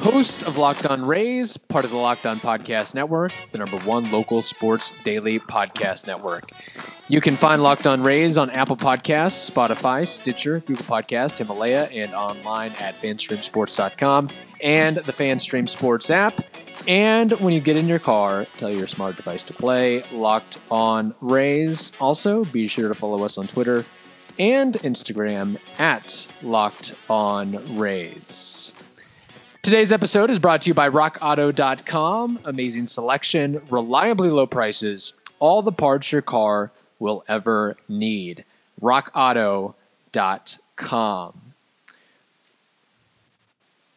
Host of Locked On Rays, part of the Locked On Podcast Network, the number one local sports daily podcast network. You can find Locked On Rays on Apple Podcasts, Spotify, Stitcher, Google Podcast, Himalaya, and online at fanstreamsports.com and the Fanstream Sports app. And when you get in your car, tell your smart device to play Locked On Rays. Also, be sure to follow us on Twitter and Instagram at Locked On Rays. Today's episode is brought to you by RockAuto.com. Amazing selection, reliably low prices, all the parts your car will ever need. RockAuto.com.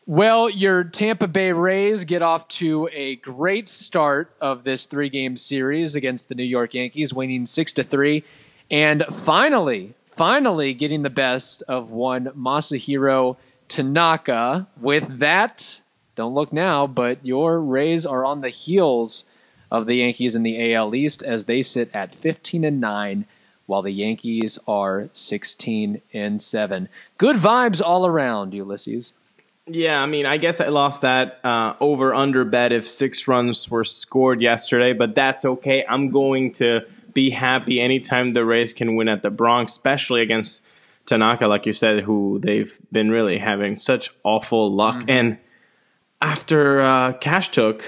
Well, your Tampa Bay Rays get off to a great start of this three game series against the New York Yankees, winning 6 to 3. And finally, finally getting the best of one Masahiro Tanaka. With that, don't look now, but your Rays are on the heels of the Yankees in the AL East as they sit at 15 and 9 while the Yankees are 16 and 7. Good vibes all around, Ulysses. Yeah, I mean, I guess I lost that uh, over under bet if six runs were scored yesterday, but that's okay. I'm going to be happy anytime the Rays can win at the Bronx, especially against Tanaka, like you said, who they've been really having such awful luck. And after uh, Cash took,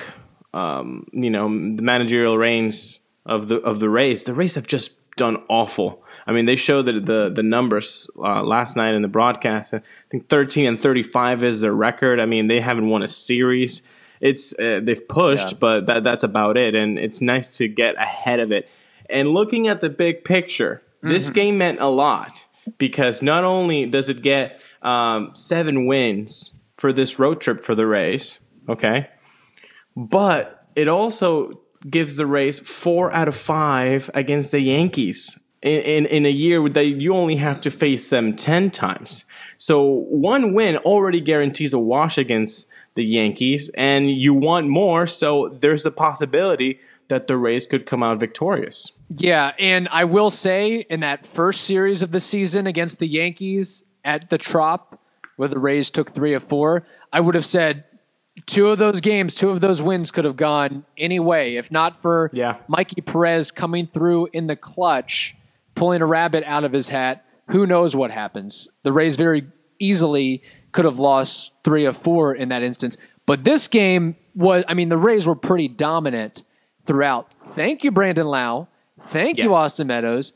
um, you know, the managerial reins of the of the Rays, the Rays have just done awful. I mean, they showed the the, the numbers uh, last night in the broadcast. I think 13 and 35 is their record. I mean, they haven't won a series. It's uh, they've pushed, Yeah. but that, that's about it. And it's nice to get ahead of it. And looking at the big picture, this game meant a lot because not only does it get um, seven wins for this road trip for the Rays, okay, but it also gives the Rays four out of five against the Yankees in, in, in a year that you only have to face them 10 times. So one win already guarantees a wash against the Yankees, and you want more, so there's a possibility that the Rays could come out victorious. Yeah, and I will say in that first series of the season against the Yankees at the Trop, where the Rays took three of four, I would have said two of those games, two of those wins could have gone any way. If not for Yeah. Mikey Perez coming through in the clutch, pulling a rabbit out of his hat, who knows what happens. The Rays very easily could have lost three of four in that instance. But this game was, I mean, the Rays were pretty dominant throughout. Thank you, Brandon Lowe. Thank you, Austin Meadows.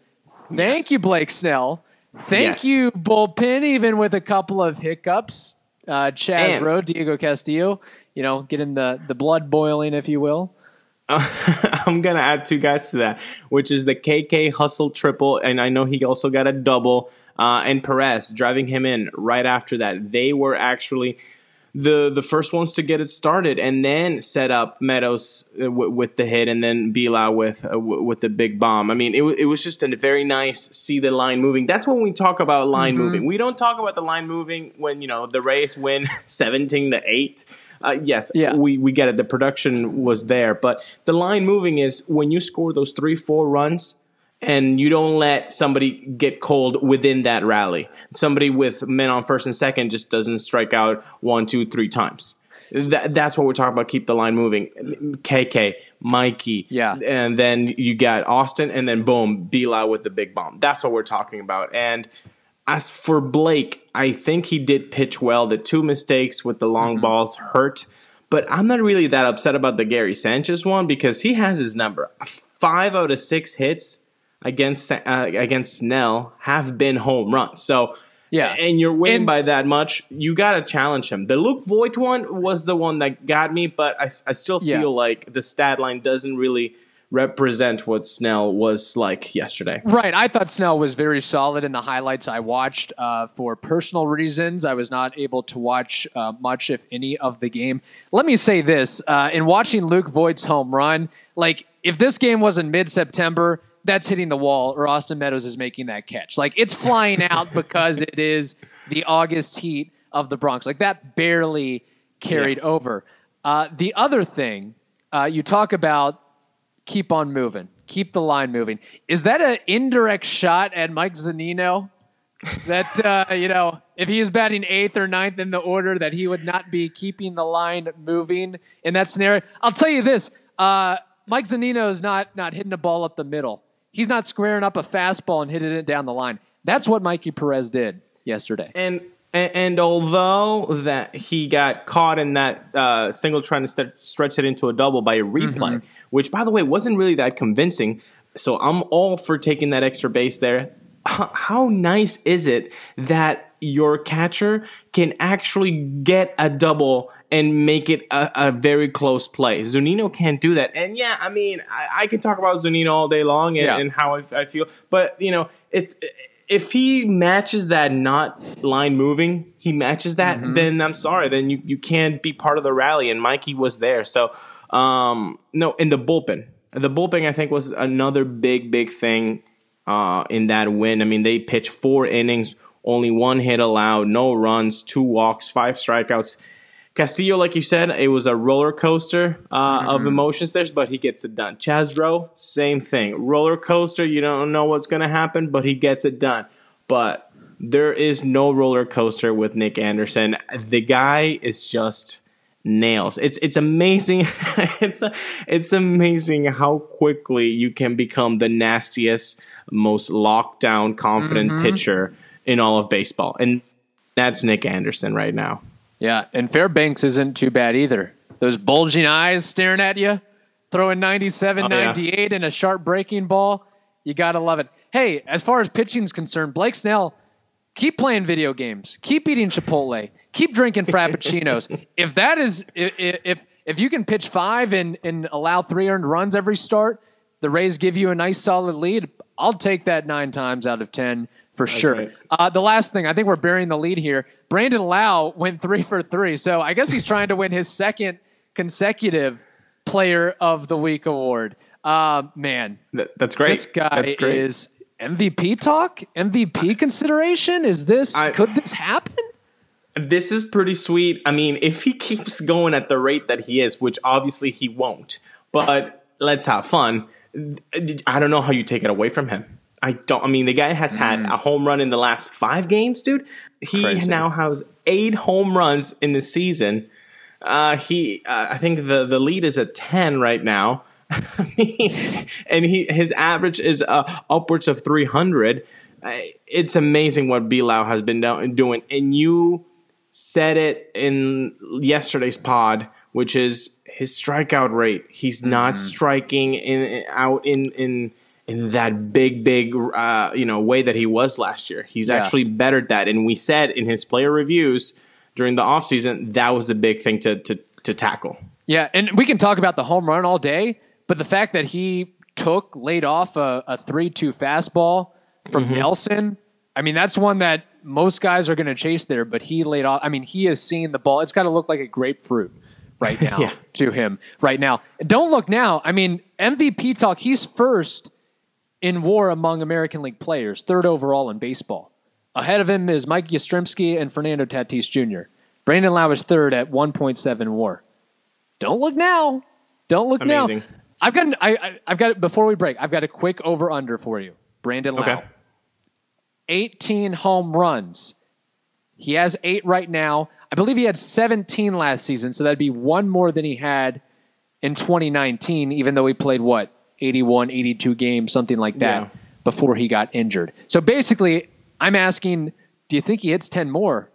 Thank Yes. you, Blake Snell. Thank Yes. you, bullpen, even with a couple of hiccups. Uh, Chaz And- Roe, Diego Castillo, you know, getting the, the blood boiling, if you will. I'm gonna add two guys to that, which is the KK hustle triple, and I know he also got a double. Uh, and Perez driving him in right after that. They were actually the the first ones to get it started, and then set up Meadows uh, w- with the hit, and then Bila with uh, w- with the big bomb. I mean, it, w- it was just a very nice see the line moving. That's when we talk about line moving. We don't talk about the line moving when you know the Rays win seventeen to eight. Uh, yes, Yeah. we we get it. The production was there, but the line moving is when you score those three four runs and you don't let somebody get cold within that rally. Somebody with men on first and second just doesn't strike out one, two, three times. That, that's what we're talking about. Keep the line moving. KK, Mikey, Yeah. and then you got Austin, and then boom, Bila with the big bomb. That's what we're talking about. And as for Blake, I think he did pitch well. The two mistakes with the long mm-hmm. balls hurt, but I'm not really that upset about the Gary Sanchez one because he has his number. Five out of six hits against uh, against Snell have been home runs. So Yeah. and you're winning And- by that much. You got to challenge him. The Luke Voit one was the one that got me, but I, I still feel Yeah. like the stat line doesn't really represent what Snell was like yesterday. Right. I thought Snell was very solid in the highlights I watched. Uh, for personal reasons, I was not able to watch uh, much, if any, of the game. Let me say this: uh, in watching Luke Voit's home run, like if this game was in mid September, that's hitting the wall, or Austin Meadows is making that catch. Like it's flying out because it is the August heat of the Bronx. Like that barely carried Yeah. over. Uh, the other thing uh, you talk about, keep on moving, keep the line moving. Is that an indirect shot at Mike Zunino? that uh, you know, if he is batting eighth or ninth in the order, that he would not be keeping the line moving in that scenario. I'll tell you this: uh, Mike Zunino is not not hitting a ball up the middle. He's not squaring up a fastball and hitting it down the line. That's what Mikey Perez did yesterday. And and, and although that he got caught in that uh, single trying to st- stretch it into a double by a replay, which by the way wasn't really that convincing. So I'm all for taking that extra base there. H- how nice is it that your catcher can actually get a double and make it a, a very close play? Zunino can't do that. And yeah, I mean, I, I can talk about Zunino all day long and, Yeah. and how I, I feel, but you know, it's if he matches that not line moving, he matches that, then I'm sorry, then you, you can't be part of the rally. And Mikey was there. So, um, no, in the bullpen, the bullpen, I think, was another big, big thing uh, in that win. I mean, they pitched four innings, only one hit allowed, no runs, two walks, five strikeouts. Castillo, like you said, it was a roller coaster uh, of emotions there, but he gets it done. Chaz same thing. Roller coaster, you don't know what's going to happen, but he gets it done. But there is no roller coaster with Nick Anderson. The guy is just nails. It's it's amazing. it's it's amazing how quickly you can become the nastiest, most locked down, confident pitcher in all of baseball, and that's Nick Anderson right now. Yeah, and Fairbanks isn't too bad either. Those bulging eyes staring at you, throwing 97, Oh, yeah. 98 and a sharp breaking ball. You got to love it. Hey, as far as pitching's concerned, Blake Snell, keep playing video games. Keep eating Chipotle. Keep drinking Frappuccinos. if that is, if, if, if you can pitch five and, and allow three earned runs every start, the Rays give you a nice solid lead. I'll take that nine times out of 10 for sure. right. Uh, the last thing, I think we're burying the lead here. Brandon Lowe went three for three. So I guess he's trying to win his second consecutive Player of the Week award. Uh, man, that's great. this guy that's great. is MVP talk, MVP consideration. Is this, I- could this happen? This is pretty sweet. I mean, if he keeps going at the rate that he is, which obviously he won't, but let's have fun. I don't know how you take it away from him. I don't. I mean, the guy has had a home run in the last five games, dude. He Crazy. now has eight home runs in the season. Uh, he, uh, I think the the lead is at ten right now, and he his average is uh, upwards of three hundred. Uh, it's amazing what Bilal has been do- doing, and you said it in yesterday's pod, which is his strikeout rate. He's not striking in out in in in that big big uh, you know way that he was last year. He's Yeah. actually bettered that, and we said in his player reviews during the offseason that was the big thing to to to tackle. Yeah, and we can talk about the home run all day, but the fact that he took laid off a, a three-two fastball from Mm-hmm. Nelson, I mean that's one that most guys are going to chase there, but he laid off. I mean, he is seeing the ball. It's got to look like a grapefruit right now Yeah. to him right now. Don't look now. I mean, MVP talk. He's first in WAR among American League players, third overall in baseball. Ahead of him is Mike Yastrzemski and Fernando Tatis Jr. Brandon Lowe is third at 1.7 WAR. Don't look now. Don't look Amazing. now. I've got. an- I, I, I've got. Before we break, I've got a quick over under for you. Brandon Lowe, Okay. 18 home runs. He has eight right now. I believe he had 17 last season, so that'd be one more than he had in 2019. Even though he played what 81, 82 games, something like that, Yeah. before he got injured. So basically, I'm asking, do you think he hits 10 more,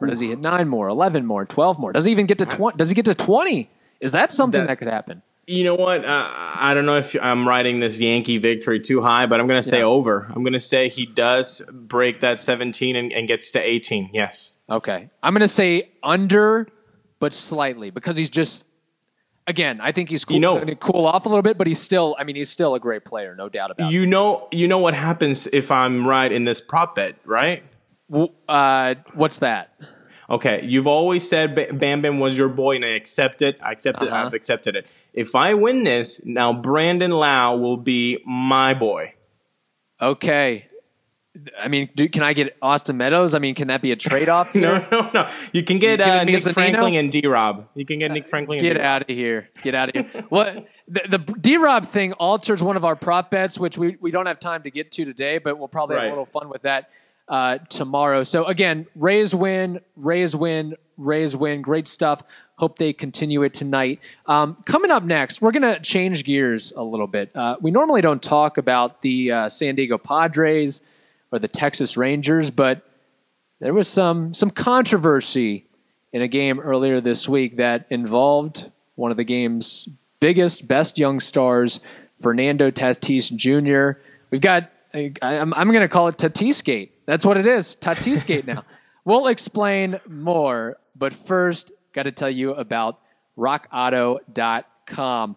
or does he hit nine more, 11 more, 12 more? Does he even get to 20? Does he get to 20? Is that something That- that could happen? You know what? Uh, I don't know if I'm writing this Yankee victory too high, but I'm going to say Yeah. over. I'm going to say he does break that 17 and, and gets to 18. Yes. Okay. I'm going to say under, but slightly because he's just, again, I think he's cool, You know- going to cool off a little bit, but he's still, I mean, he's still a great player, no doubt about it. You know, you know what happens if I'm right in this prop bet, right? Uh, what's that? Okay, you've always said Bam Bam was your boy, and I accept it. I accept it. Uh-huh. I've accepted it. If I win this, now Brandon Lowe will be my boy. Okay. I mean, do, can I get Austin Meadows? I mean, can that be a trade off? No, no, no. You can get You uh, Nick Zunino? Franklin and D Rob. You can get Nick Franklin. Get out of here. Get out of here. what the, the D Rob thing alters one of our prop bets, which we, we don't have time to get to today, but we'll probably have a little fun with that uh, tomorrow. So again, Rays win, Rays win, Rays win. Great stuff. Hope they continue it tonight. Um, coming up next, we're going to change gears a little bit. Uh, we normally don't talk about the uh, San Diego Padres or the Texas Rangers, but there was some some controversy in a game earlier this week that involved one of the game's biggest, best young stars, Fernando Tatis Jr. We've got I, I'm, I'm going to call it Tatis Gate. That's what it is, Tatis Gate now. We'll explain more, but first, got to tell you about RockAuto.com.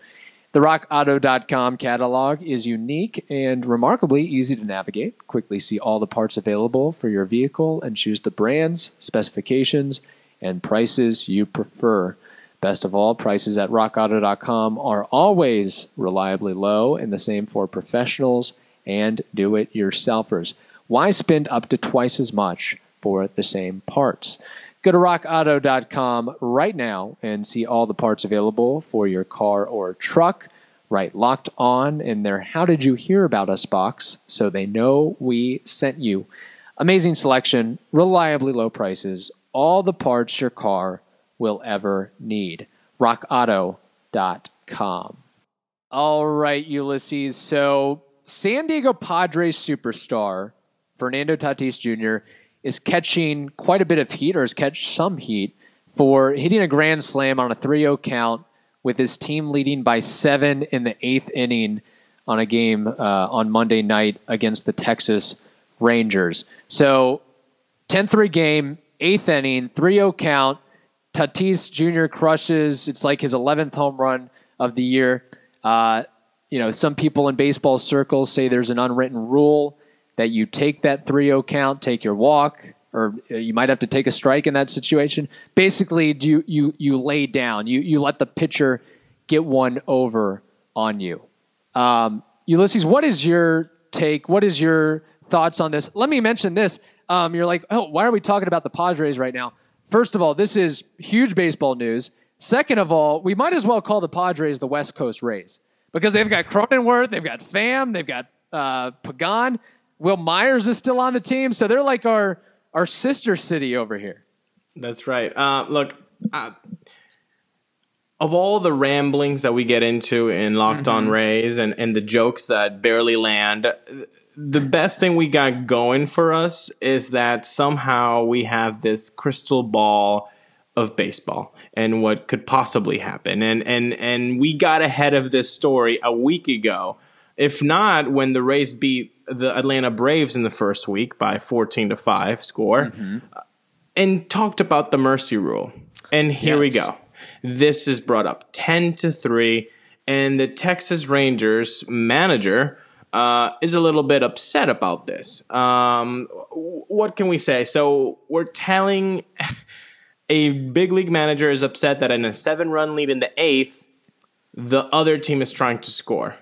The rockauto.com catalog is unique and remarkably easy to navigate. Quickly see all the parts available for your vehicle and choose the brands, specifications, and prices you prefer. Best of all, prices at rockauto.com are always reliably low and the same for professionals and do it yourselfers. Why spend up to twice as much for the same parts? Go to rockauto.com right now and see all the parts available for your car or truck. Right, locked on in their How Did You Hear About Us box so they know we sent you. Amazing selection, reliably low prices, all the parts your car will ever need. RockAuto.com. All right, Ulysses. So, San Diego Padres superstar Fernando Tatis Jr. is catching quite a bit of heat, or has catched some heat, for hitting a grand slam on a 3 0 count with his team leading by seven in the eighth inning on a game uh, on Monday night against the Texas Rangers. So, 10 3 game, eighth inning, 3 0 count. Tatis Jr. crushes. It's like his 11th home run of the year. Uh, you know, some people in baseball circles say there's an unwritten rule that you take that 3 0 count, take your walk, or uh, you might have to take a strike in that situation. Basically, you, you, you lay down, you, you let the pitcher get one over on you. Um, Ulysses, what is your take? What is your thoughts on this? Let me mention this. Um, you're like, oh, why are we talking about the Padres right now? First of all, this is huge baseball news. Second of all, we might as well call the Padres the West Coast Rays because they've got Cronenworth, they've got Pham, they've got uh, Pagan. Wil Myers is still on the team, so they're like our our sister city over here. That's right. Uh, look, uh, of all the ramblings that we get into in Locked On Rays and, and the jokes that barely land, the best thing we got going for us is that somehow we have this crystal ball of baseball and what could possibly happen. And and and we got ahead of this story a week ago. If not, when the Rays beat the Atlanta Braves in the first week by 14 to 5 score and talked about the mercy rule. And here we go. This is brought up 10 to 3 and the Texas Rangers manager uh, is a little bit upset about this. Um, what can we say? So we're telling a big league manager is upset that in a seven run lead in the eighth, the other team is trying to score.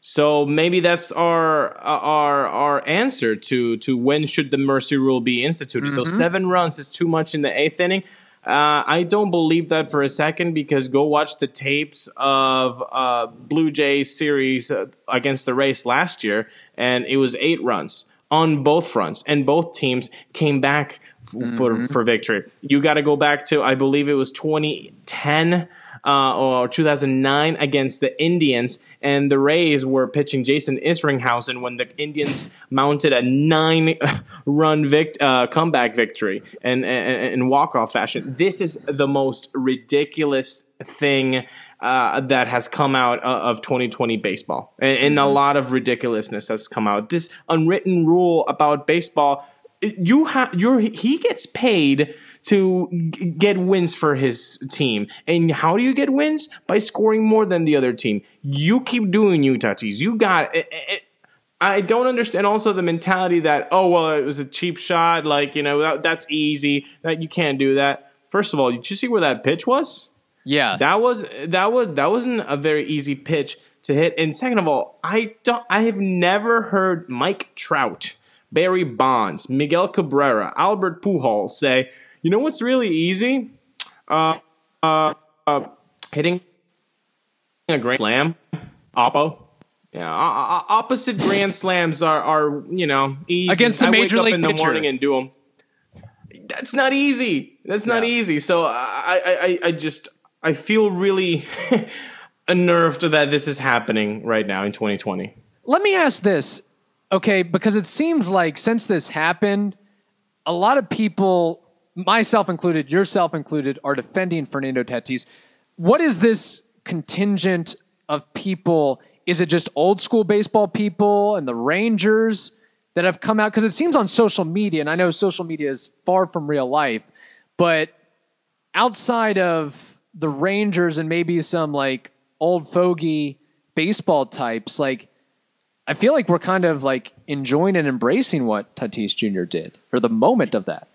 So maybe that's our our our answer to to when should the mercy rule be instituted. So seven runs is too much in the eighth inning. Uh, I don't believe that for a second because go watch the tapes of uh, Blue Jays series uh, against the Rays last year, and it was eight runs on both fronts, and both teams came back f- for for victory. You got to go back to I believe it was 2010 uh, or 2009 against the Indians, and the Rays were pitching Jason Isringhausen when the Indians mounted a nine-run vict- uh, comeback victory in, in, in walk-off fashion. This is the most ridiculous thing uh, that has come out of 2020 baseball, and, and a lot of ridiculousness has come out. This unwritten rule about baseball, you have you're he gets paid to g- get wins for his team. And how do you get wins? By scoring more than the other team. You keep doing you, Tatis. You got it, it, I don't understand also the mentality that, oh, well, it was a cheap shot. Like, you know, that, that's easy. That you can't do that. First of all, did you see where that pitch was? Yeah. That was that was that wasn't a very easy pitch to hit. And second of all, I don't I have never heard Mike Trout, Barry Bonds, Miguel Cabrera, Albert Pujols say, you know what's really easy? Uh, uh, uh, hitting a grand slam, oppo. Yeah, opposite grand slams are are you know easy. against the I major wake league up in the pitcher. morning and do them. That's not easy. That's not Yeah. easy. So I, I, I, I just I feel really unnerved that this is happening right now in 2020. Let me ask this, okay? Because it seems like since this happened, a lot of people, myself included, yourself included, are defending Fernando Tatis. What is this contingent of people? Is it just old school baseball people and the Rangers that have come out? Because it seems on social media, and I know social media is far from real life, but outside of the Rangers and maybe some like old fogey baseball types, like I feel like we're kind of like enjoying and embracing what Tatis Jr. did or the moment of that.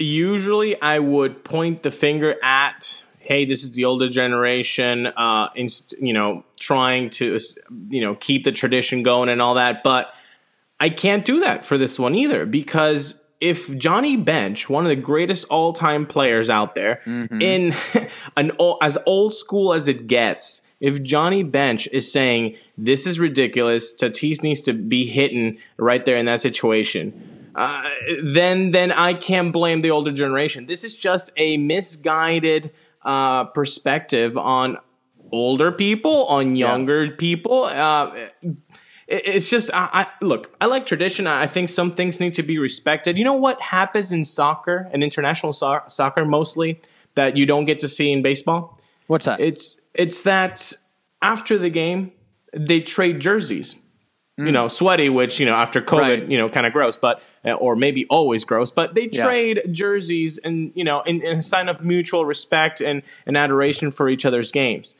Usually I would point the finger at, hey, this is the older generation, uh, inst- you know, trying to, you know, keep the tradition going and all that. But I can't do that for this one either because if Johnny Bench, one of the greatest all time players out there, in an as old school as it gets, if Johnny Bench is saying this is ridiculous, Tatis needs to be hitting right there in that situation, uh, then then I can't blame the older generation. This is just a misguided uh, perspective on older people, on younger people. Uh, it- it's just I, I look i like tradition i think some things need to be respected you know what happens in soccer and international so- soccer mostly that you don't get to see in baseball What's that? it's it's that after the game they trade jerseys you know sweaty which you know after covid Right. you know kind of gross but uh, or maybe always gross but they Yeah. trade jerseys and you know in, in a sign of mutual respect and, and adoration for each other's games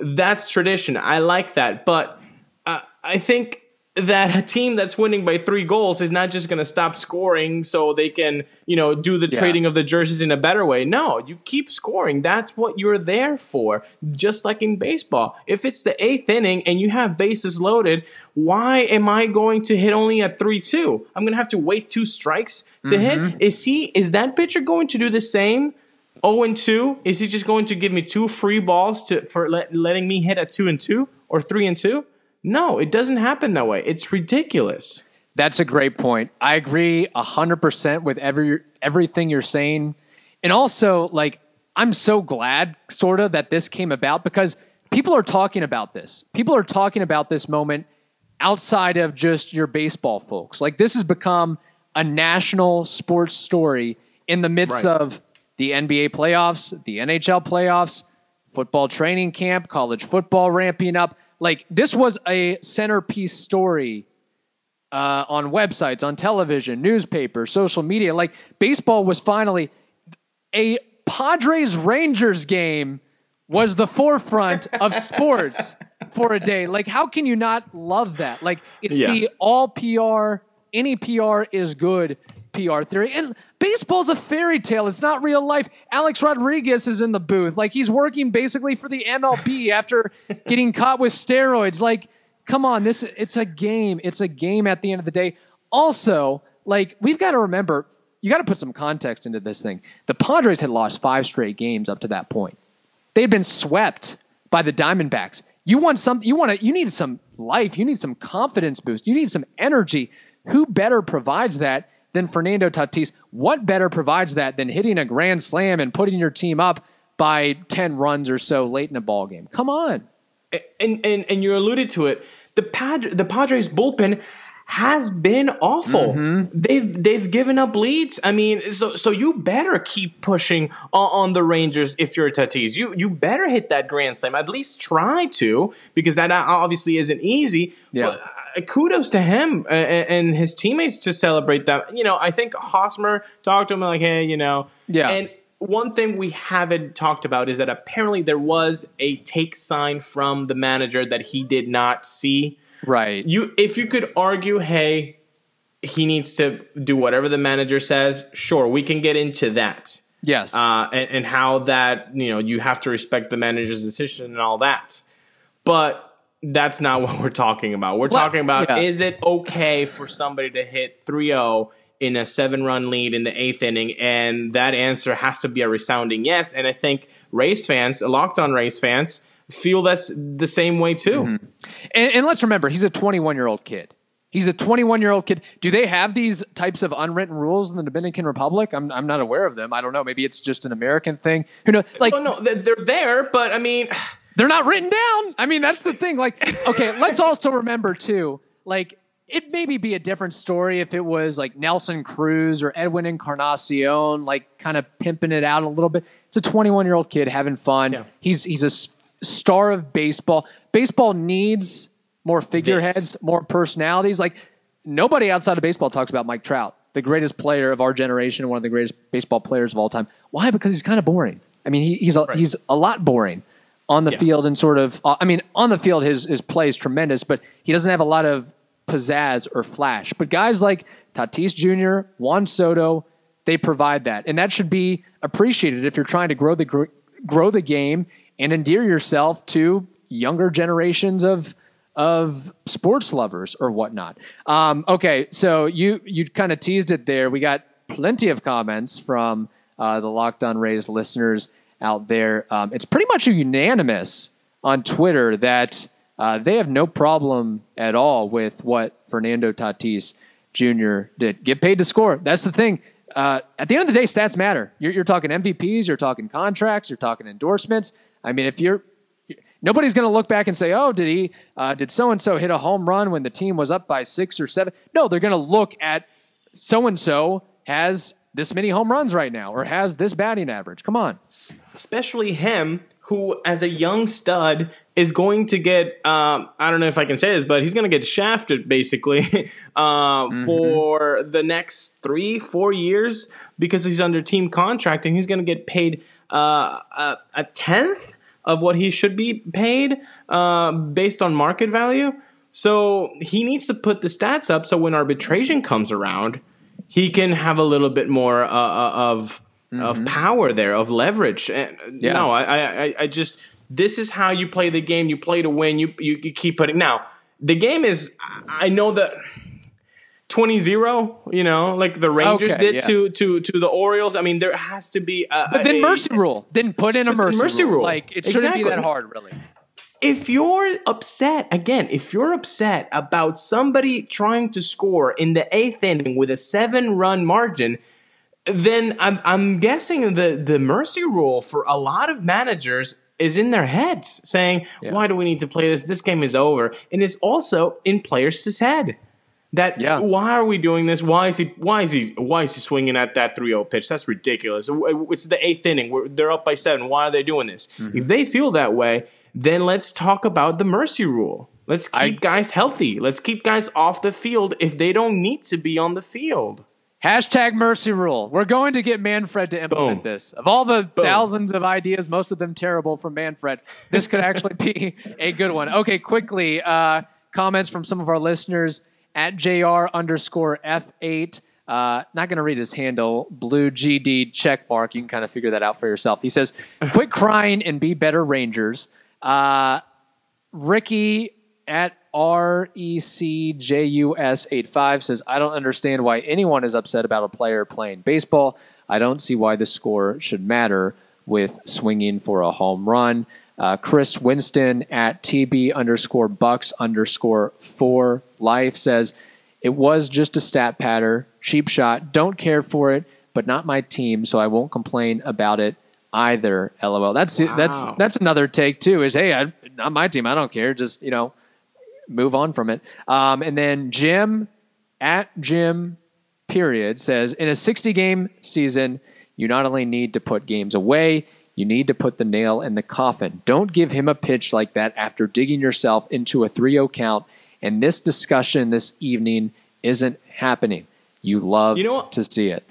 that's tradition. I like that, but uh, I think that a team that's winning by three goals is not just going to stop scoring so they can, you know, do the Yeah. trading of the jerseys in a better way. No, you keep scoring. That's what you're there for. Just like in baseball, if it's the eighth inning and you have bases loaded, why am I going to hit only at three two? I'm going to have to wait two strikes to hit. Mm-hmm. Is he? Is that pitcher going to do the same? 0 and 2? Is he just going to give me two free balls to for let, letting me hit at 2 and 2 or 3 and 2? No, it doesn't happen that way. It's ridiculous. That's a great point. I agree 100% with every everything you're saying. And also, like, I'm so glad, sort of, that this came about because people are talking about this. People are talking about this moment outside of just your baseball folks. Like, this has become a national sports story in the midst Right. of the NBA playoffs, the NHL playoffs, football training camp, college football ramping up. Like, this was a centerpiece story uh, on websites, on television, newspapers, social media. Like baseball was finally a Padres Rangers game was the forefront of sports for a day. Like, how can you not love that? Like, it's Yeah. the all PR, any PR is good PR theory. And baseball's a fairy tale. It's not real life. Alex Rodriguez is in the booth. Like, he's working basically for the MLB after getting caught with steroids. Like, come on, this it's a game. It's a game at the end of the day. Also, like, we've got to remember, you got to put some context into this thing. The Padres had lost five straight games up to that point they had been swept by the Diamondbacks. You want something you want to you need some life, you need some confidence boost, you need some energy. Who better provides that than Fernando Tatis? What better provides that than hitting a grand slam and putting your team up by 10 runs or so late in a ball game? Come on. And and and you alluded to it. The Pad the Padres bullpen has been awful. Mm-hmm. They've they've given up leads. I mean, so so you better keep pushing on, on the Rangers if you're Tatis. You you better hit that grand slam. At least try to because that obviously isn't easy. Yeah. But uh, kudos to him uh, and his teammates to celebrate that. You know, I think Hosmer talked to him like, hey, you know, Yeah. and one thing we haven't talked about is that apparently there was a take sign from the manager that he did not see. Right. You, if you could argue, hey, he needs to do whatever the manager says. Sure, we can get into that, yes. uh, and, and how that you know you have to respect the manager's decision and all that. But that's not what we're talking about. We're Well, talking about yeah. is it okay for somebody to hit 3-0 in a seven run lead in the eighth inning? And that answer has to be a resounding yes. And I think race fans, locked on race fans, feel that's the same way too. Mm-hmm. And, and let's remember, he's a 21 year old kid. He's a 21 year old kid. Do they have these types of unwritten rules in the Dominican Republic? I'm, I'm not aware of them. I don't know. Maybe it's just an American thing. Who knows? Like, Oh no, they're there, but I mean, they're not written down. I mean, that's the thing. Like, okay, let's also remember too, like, it maybe be a different story if it was like Nelson Cruz or Edwin Encarnacion, like kind of pimping it out a little bit. It's a 21 year old kid having fun. Yeah. He's he's a star of baseball. Baseball needs more figureheads, more personalities. Like nobody outside of baseball talks about Mike Trout, the greatest player of our generation, one of the greatest baseball players of all time. Why? Because he's kind of boring. I mean, he, he's a, he's a lot boring on the Yeah. field and sort of. Uh, I mean, on the field, his his play is tremendous, but he doesn't have a lot of pizzazz or flash. But guys like Tatis Jr., Juan Soto, they provide that, and that should be appreciated if you're trying to grow the grow the game and endear yourself to younger generations of of sports lovers or whatnot. Um, okay, so you you kind of teased it there. We got plenty of comments from uh, the Locked On Rays listeners out there. Um, it's pretty much unanimous on Twitter that uh, they have no problem at all with what Fernando Tatis Jr. did. Get paid to score. That's the thing. Uh, at the end of the day, stats matter. You're, you're talking MVPs, you're talking contracts, you're talking endorsements. I mean, if you're nobody's going to look back and say, "Oh, did he? Uh, did so and so hit a home run when the team was up by six or seven? No, they're going to look at so and so has this many home runs right now, or has this batting average. Come on, especially him, who as a young stud is going to get. Um, I don't know if I can say this, but he's going to get shafted basically uh, for the next three, four years because he's under team contract and he's going to get paid uh, a, a tenth of what he should be paid uh, based on market value. So he needs to put the stats up so when arbitration comes around, he can have a little bit more uh, uh, of of power there, of leverage. And Yeah. no, I, I, I- I just this is how you play the game. You play to win. You you, you keep putting. Now the game is. I know that. 20-0, you know, like the Rangers Okay, did yeah. to to to the Orioles. I mean, there has to be a, but then a- mercy rule. Then put in a mercy, mercy rule. rule. Like it shouldn't be that hard, really. If you're upset again if you're upset about somebody trying to score in the eighth inning with a seven run margin then i'm, I'm guessing the, the mercy rule for a lot of managers is in their heads saying why do we need to play this? This game is over. And it's also in players' head that Yeah. why are we doing this? Why is he why is he why is he swinging at that 3-0 pitch? That's ridiculous. It's the eighth inning. We're, they're up by seven. Why are they doing this? Mm-hmm. if they feel that way then let's talk about the mercy rule let's keep I- guys healthy let's keep guys off the field if they don't need to be on the field Hashtag mercy rule. We're going to get Manfred to implement Boom. this. Of all the thousands of ideas, most of them terrible from Manfred, this could actually be a good one. Okay, quickly, uh, comments from some of our listeners at JR underscore F8. Uh, not going to read his handle, Blue GD check mark. You can kind of figure that out for yourself. He says, quit crying and be better Rangers. Uh, Ricky at E RECJUS85 says, I don't understand why anyone is upset about a player playing baseball. I don't see why the score should matter with swinging for a home run. Uh, Chris Winston at TB underscore Bucks underscore four life says, It was just a stat patter, cheap shot. Don't care for it, but not my team, so I won't complain about it either. LOL. That's that's Wow. that's another take too. Is hey, I, not my team. I don't care. Just you know, move on from it. Um, and then Jim at Jim period says in a 60 game season, you not only need to put games away, you need to put the nail in the coffin. Don't give him a pitch like that after digging yourself into a 3 0 count. And this discussion this evening isn't happening. You love You know to see it.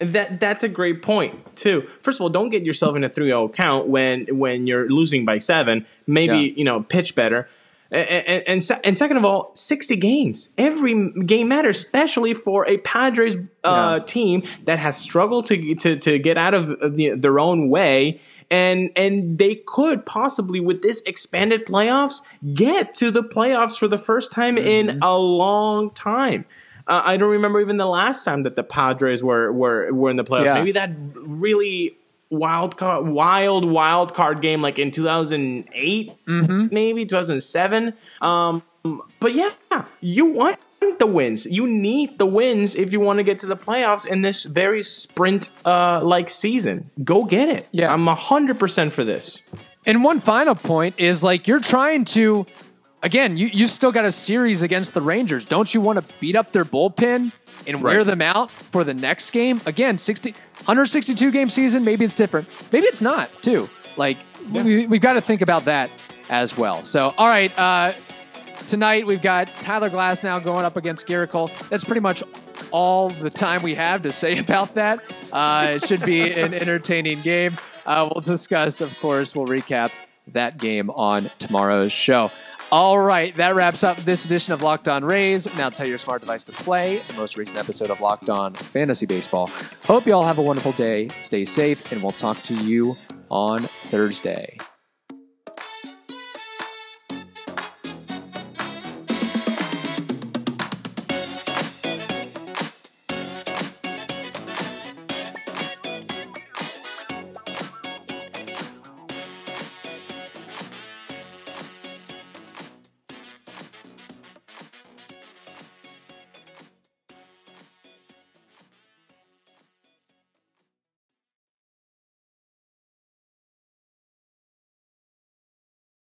That that's a great point too. First of all, don't get yourself in a 3-0 count when when you're losing by seven. Maybe Yeah. you know pitch better. And, and, and, second of all, 60 games. Every game matters, especially for a Padres uh, Yeah. team that has struggled to, to, to get out of the, their own way. And, and they could possibly, with this expanded playoffs, get to the playoffs for the first time in a long time. Uh, I don't remember even the last time that the Padres were were, were in the playoffs. Yeah. Maybe that really wild card, wild wild card game like in 2008, maybe 2007. Um, but yeah, you want the wins. You need the wins if you want to get to the playoffs in this very sprint uh, like season. Go get it. Yeah. I'm hundred percent for this. And one final point is like you're trying to, again, you, you still got a series against the Rangers. Don't you want to beat up their bullpen and wear Right. them out for the next game? Again, 60, 162 game season, maybe it's different. Maybe it's not, too. Like, we, we've got to think about that as well. So, all right, uh, tonight we've got Tyler Glasnow going up against Gerrit Cole. That's pretty much all the time we have to say about that. Uh, it should be an entertaining game. Uh, we'll discuss, of course, we'll recap that game on tomorrow's show. All right, that wraps up this edition of Locked On Rays. Now tell your smart device to play the most recent episode of Locked On Fantasy Baseball. Hope you all have a wonderful day. Stay safe, and we'll talk to you on Thursday.